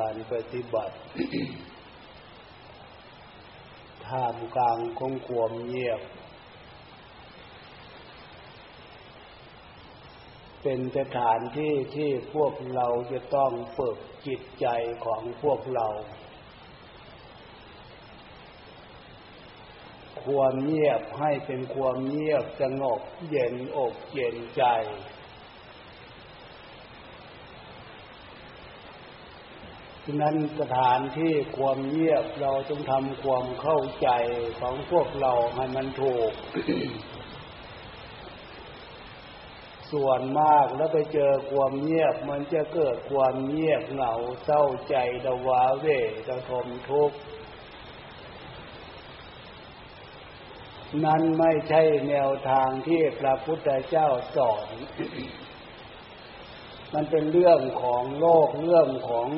การปฏิบัติท่ามกลางของความเงียบ เป็นสถานที่ที่พวกเราจะต้องฝึกจิตใจของพวกเรา ความเงียบให้เป็นความเงียบสงบเย็นอกเย็นใจะนั้นสถานที่ความเงียบเราต้องทำความเข้าใจของพวกเราให้มันถูก ส่วนมากแล้วไปเจอความเงียบมันจะเกิดความเงียบเหงาเศร้าใจดวาเวดทมทุกข์นั้นไม่ใช่แนวทางที่พระพุทธเจ้าสอน มันเป็นเรื่องของโลกเรื่องของ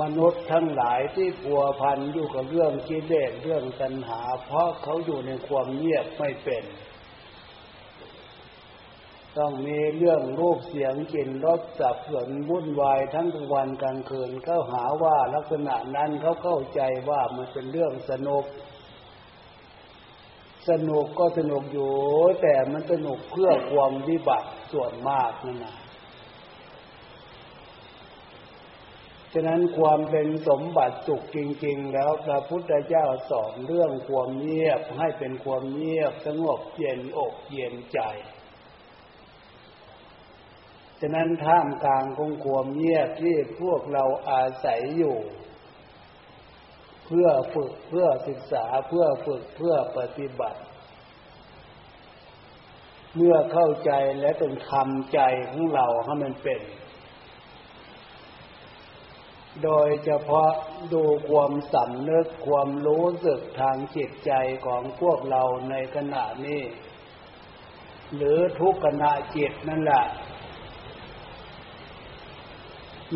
มนุษย์ทั้งหลายที่พัวพันอยู่กับเรื่องกิเลสเรื่องตัณหา เพราะเขาอยู่ในความเงียบไม่เป็น ต้องมีเรื่องรูปเสียงกลิ่นรสสับสนวุ่นวายทั้งวันกลางคืนเขาหาว่าลักษณะนั้นเขาเข้าใจว่ามันเป็นเรื่องสนุก สนุกก็สนุกอยู่ แต่มันสนุกเพื่อความวิบัติส่วนมากนั่นนะ ฉะนั้นความเป็นสมบัติสุขจริง ๆ แล้วพระพุทธเจ้าสอนเรื่องความเงียบให้เป็นความเงียบสงบเย็นอกเย็นใจ ฉะนั้นท่ามกลางของความเงียบที่พวกเราอาศัยอยู่ เพื่อฝึกเพื่อศึกษาเพื่อฝึกเพื่อปฏิบัติ เมื่อเข้าใจและต้องทำใจของเราให้มันเป็น โดยเฉพาะดูความสำนึกความรู้สึกทางจิตใจของพวกเราในขณะนี้ หรือทุกขณะจิตนั่นแหละ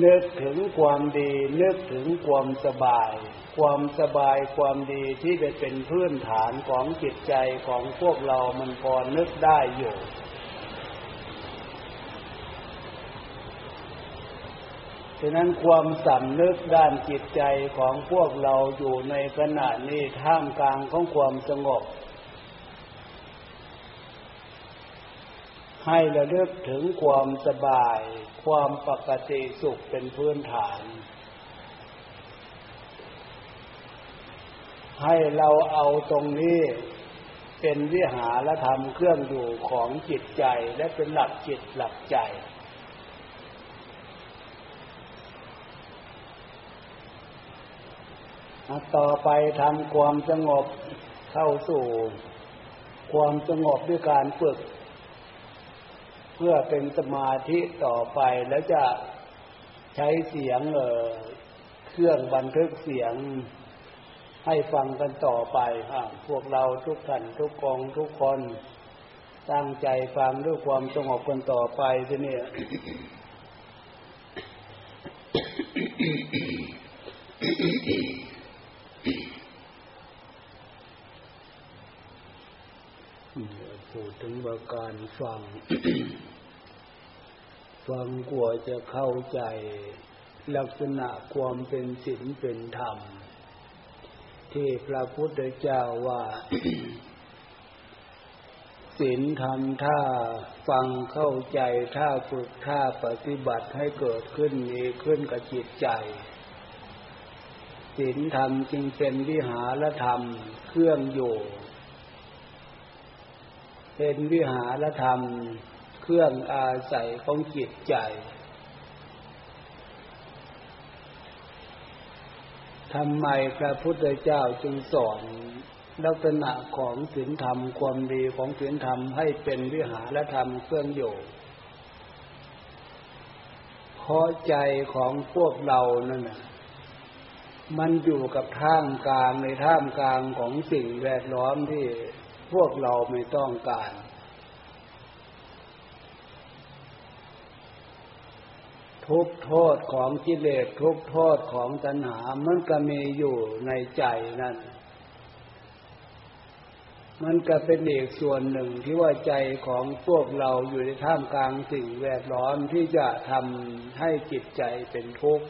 นึกถึงความดี นึกถึงความสบาย ความสบายความดีที่จะเป็นพื้นฐานของจิตใจของพวกเรามันพอนึกได้อยู่ ฉะนั้นความสำนึกด้านจิตใจของพวกเราอยู่ในขณะนี้ท่ามกลางของความสงบ ให้ระลึกถึงความสบาย ความปกติสุขเป็นพื้นฐาน ให้เราเอาตรงนี้เป็นวิหารธรรมเครื่องอยู่ของจิตใจและเป็นหลักจิตหลักใจ ต่อไปทำความสงบเข้าสู่ความสงบด้วยการฝึก เพื่อเป็นสมาธิต่อไปแล้วจะใช้เสียงเออเครื่องบันทึกเสียงให้ฟังกันต่อไปครับพวกเราทุกท่านทุกกองทุกคน ตั้งใจฟังด้วยความสงบกันต่อไปทีนี้ พูดถึงว่าการฟัง ฟังกลัวจะเข้าใจลักษณะความเป็นศีลเป็นธรรม ที่พระพุทธเจ้าว่าศีลธรรมถ้าฟังเข้าใจถ้าฝึกถ้าปฏิบัติให้เกิดขึ้นมีขึ้นกับจิตใจศีลธรรมจึงเป็นวิหารธรรมเครื่องอยู่ เป็นวิหารธรรม เครื่องอาศัยของจิตใจทำไมพระพุทธเจ้าจึงสอนลักษณะของศีลธรรมความดีของศีลธรรมให้เป็นวิหารธรรมเครื่องอยู่เพราะใจของพวกเรานั่นนะมันอยู่กับท่ามกลางในท่ามกลางของสิ่งแวดล้อมที่ พวกเราไม่ต้องการ ทุกโทษของกิเลสทุกโทษของตัณหา มันก็มีอยู่ในใจนั่น มันก็เป็นเอกส่วนหนึ่งที่ว่าใจของพวกเราอยู่ในท่ามกลางสิ่งแวดล้อมที่จะทำให้จิตใจเป็นทุกข์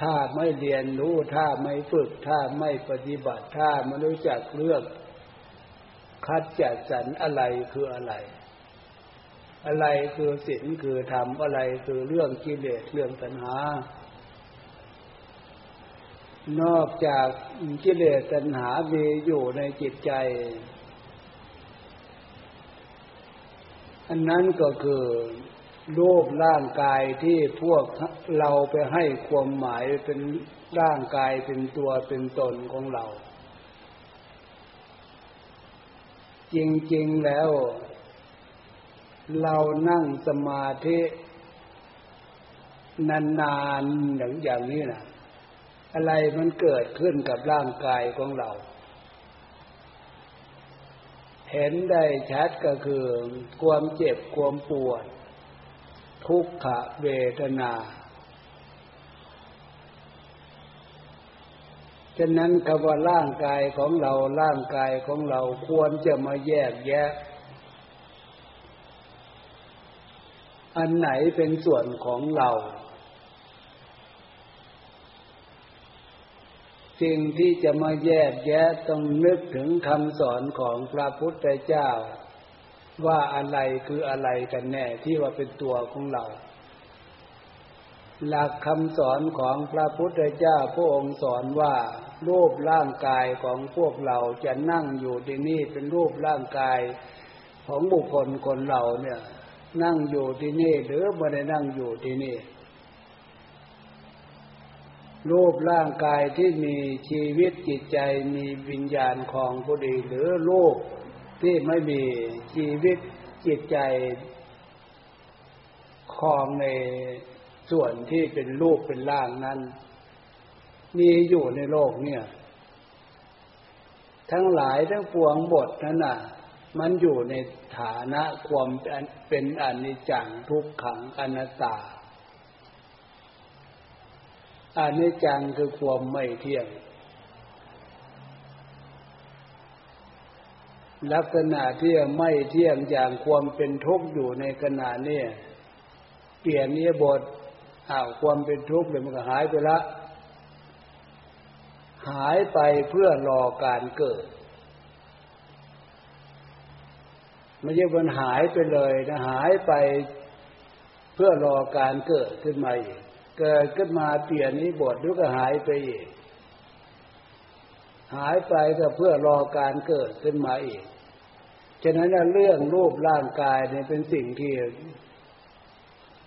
ถ้าไม่เรียนรู้ถ้าไม่ฝึก ถ้าไม่ปฏิบัติ ถ้าไม่รู้จักเลือก คัดจัดสรรอะไรคืออะไร อะไรคือศีลคือธรรมอะไรคือเรื่องกิเลสเรื่องตัณหานอกจากกิเลสตัณหามีอยู่ในจิตใจ อันนั้นก็คือ รูปร่างกายที่พวกเราไปให้ความหมายเป็นร่างกายเป็นตัวเป็นตนของเรา จริงๆแล้ว เรานั่งสมาธินานๆอย่างอย่างนี้นะอะไรมันเกิดขึ้นกับร่างกายของเรา เห็นได้ชัดก็คือ ความเจ็บความปวด ทุกขเวทนา ฉะนั้นคำว่าร่างกายของเรา ร่างกายของเราควรจะมาแยกแยะ อันไหนเป็นส่วนของเราสิ่งที่จะมาแยกแยะต้องนึกถึงคำสอนของพระพุทธเจ้า ว่าอะไรคืออะไรกันแน่ที่ว่าเป็นตัวของเรา หลักคำสอนของพระพุทธเจ้าพระองค์สอนว่า รูปร่างกายของพวกเราจะนั่งอยู่ที่นี่เป็นรูปร่างกายของบุคคลคนเราเนี่ย นั่งอยู่ที่นี่หรือไม่ได้นั่งอยู่ที่นี่รูปร่างกายที่มีชีวิตจิตใจมีวิญญาณของผู้ดีหรือรูป ที่ไม่มีชีวิตจิตใจของในส่วนที่เป็นรูปเป็นร่างนั้น มีอยู่ในโลกเนี่ย ทั้งหลายทั้งปวงบทนั้นน่ะ มันอยู่ในฐานะความเป็นอนิจจังทุกขังอนัตตาอนิจจังคือความไม่เที่ยง ลักษณะที่ไม่เที่ยงอย่างความเป็นทุกข์อยู่ในขณะนี้เปลี่ยนนี้บทอ้าวความเป็นทุกข์เลยมันก็หายไปละ หายไปเพื่อรอการเกิดไม่ใช่มันหายไปเลยนะหายไปเพื่อรอการเกิดขึ้นมาอีกเกิดขึ้นมาเปลี่ยนนี้บทแล้วก็หายไปอีก หายไปก็เพื่อรอการเกิดขึ้นมาอีก ฉะนั้นเรื่องรูปร่างกายเนี่ยเป็นสิ่งที่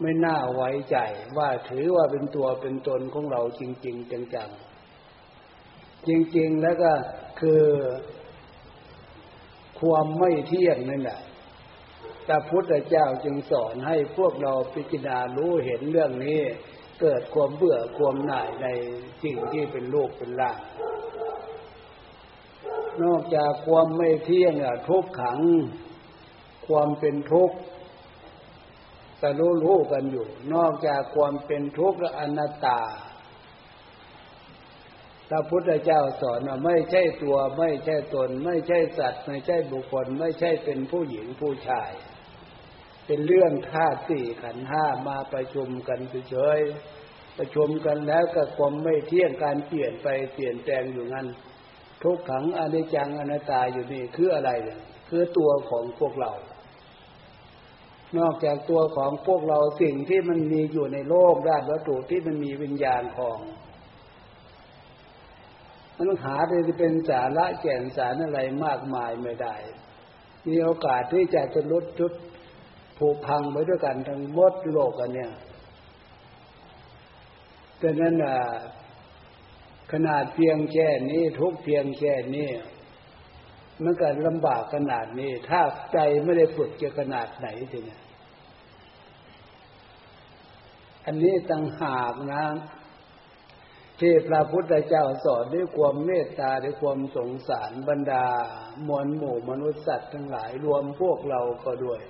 ไม่น่าไว้ใจ ว่าถือว่าเป็นตัวเป็นตนของเราจริง ๆ จังๆ จริง ๆ แล้วก็คือ ความไม่เที่ยงนั่นแหละพระพุทธเจ้าจึงสอนให้พวกเราพิจารณารู้เห็นเรื่องนี้ เกิดความเบื่อความหน่ายในสิ่งที่เป็นโลกเป็นร่าง นอกจากความไม่เที่ยงทุกขัง ความเป็นทุกข์แต่รู้รู้กันอยู่ นอกจากความเป็นทุกข์และอนัตตาพระพุทธเจ้าสอนว่าไม่ใช่ตัวไม่ใช่ตน ไม่ใช่สัตว์ ไม่ใช่บุคคล ไม่ใช่เป็นผู้หญิงผู้ชาย เป็นเรื่องธาตุสี่ขันห้ามาประชุมกันเฉยประชุมกันแล้วก็ความไม่เที่ยงการเปลี่ยนไปเปลี่ยนแปลงอยู่งั้น ทุกขังอนิจจังอนัตตาอยู่นี่คืออะไรเนี่ยคือตัวของพวกเรา นอกจากตัวของพวกเราสิ่งที่มันมีอยู่ในโลกด้านวัตถุที่มันมีวิญญาณของมันหาได้เป็นสาระแก่นสารอะไรมากมายไม่ได้ มีโอกาสที่จะจะลดจุดผูกพังไปด้วยกันทั้งหมดโลกกันเนี่ยดังนั้น ขนาดเพียงแค่นี้ทุกเพียงแค่นี้มันก็ลำบากขนาดนี้ ถ้าใจไม่ได้ฝึกจะขนาดไหนทีนี้อันนี้ตั้งหากนะที่พระพุทธเจ้าสอนด้วยความเมตตาด้วยความสงสารบรรดา มวลหมู่มนุษย์สัตว์ทั้งหลายรวมพวกเราก็ด้วย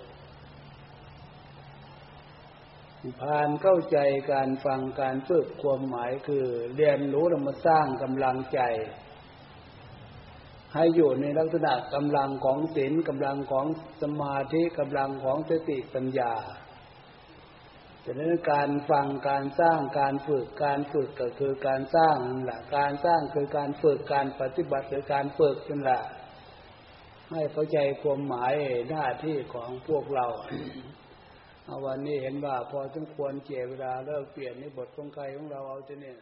ผ่านเข้าใจการฟังการฝึกความหมายคือ เรียนรู้แล้วมาสร้างกำลังใจ ให้อยู่ในลักษณะกำลังของศีลกำลังของสมาธิกำลังของสติปัญญาดังนั้นการฟังการสร้างการฝึกการฝึกก็คือการสร้างนั่นแหละการสร้างคือการฝึกการปฏิบัติคือการฝึกนั่นแหละให้เข้าใจความหมายหน้าที่ของพวกเรา วันนี้เห็นว่าพอสมควรเจเวลาเลิกเปลี่ยนในบทของใครของเราเอาจะเนี่ย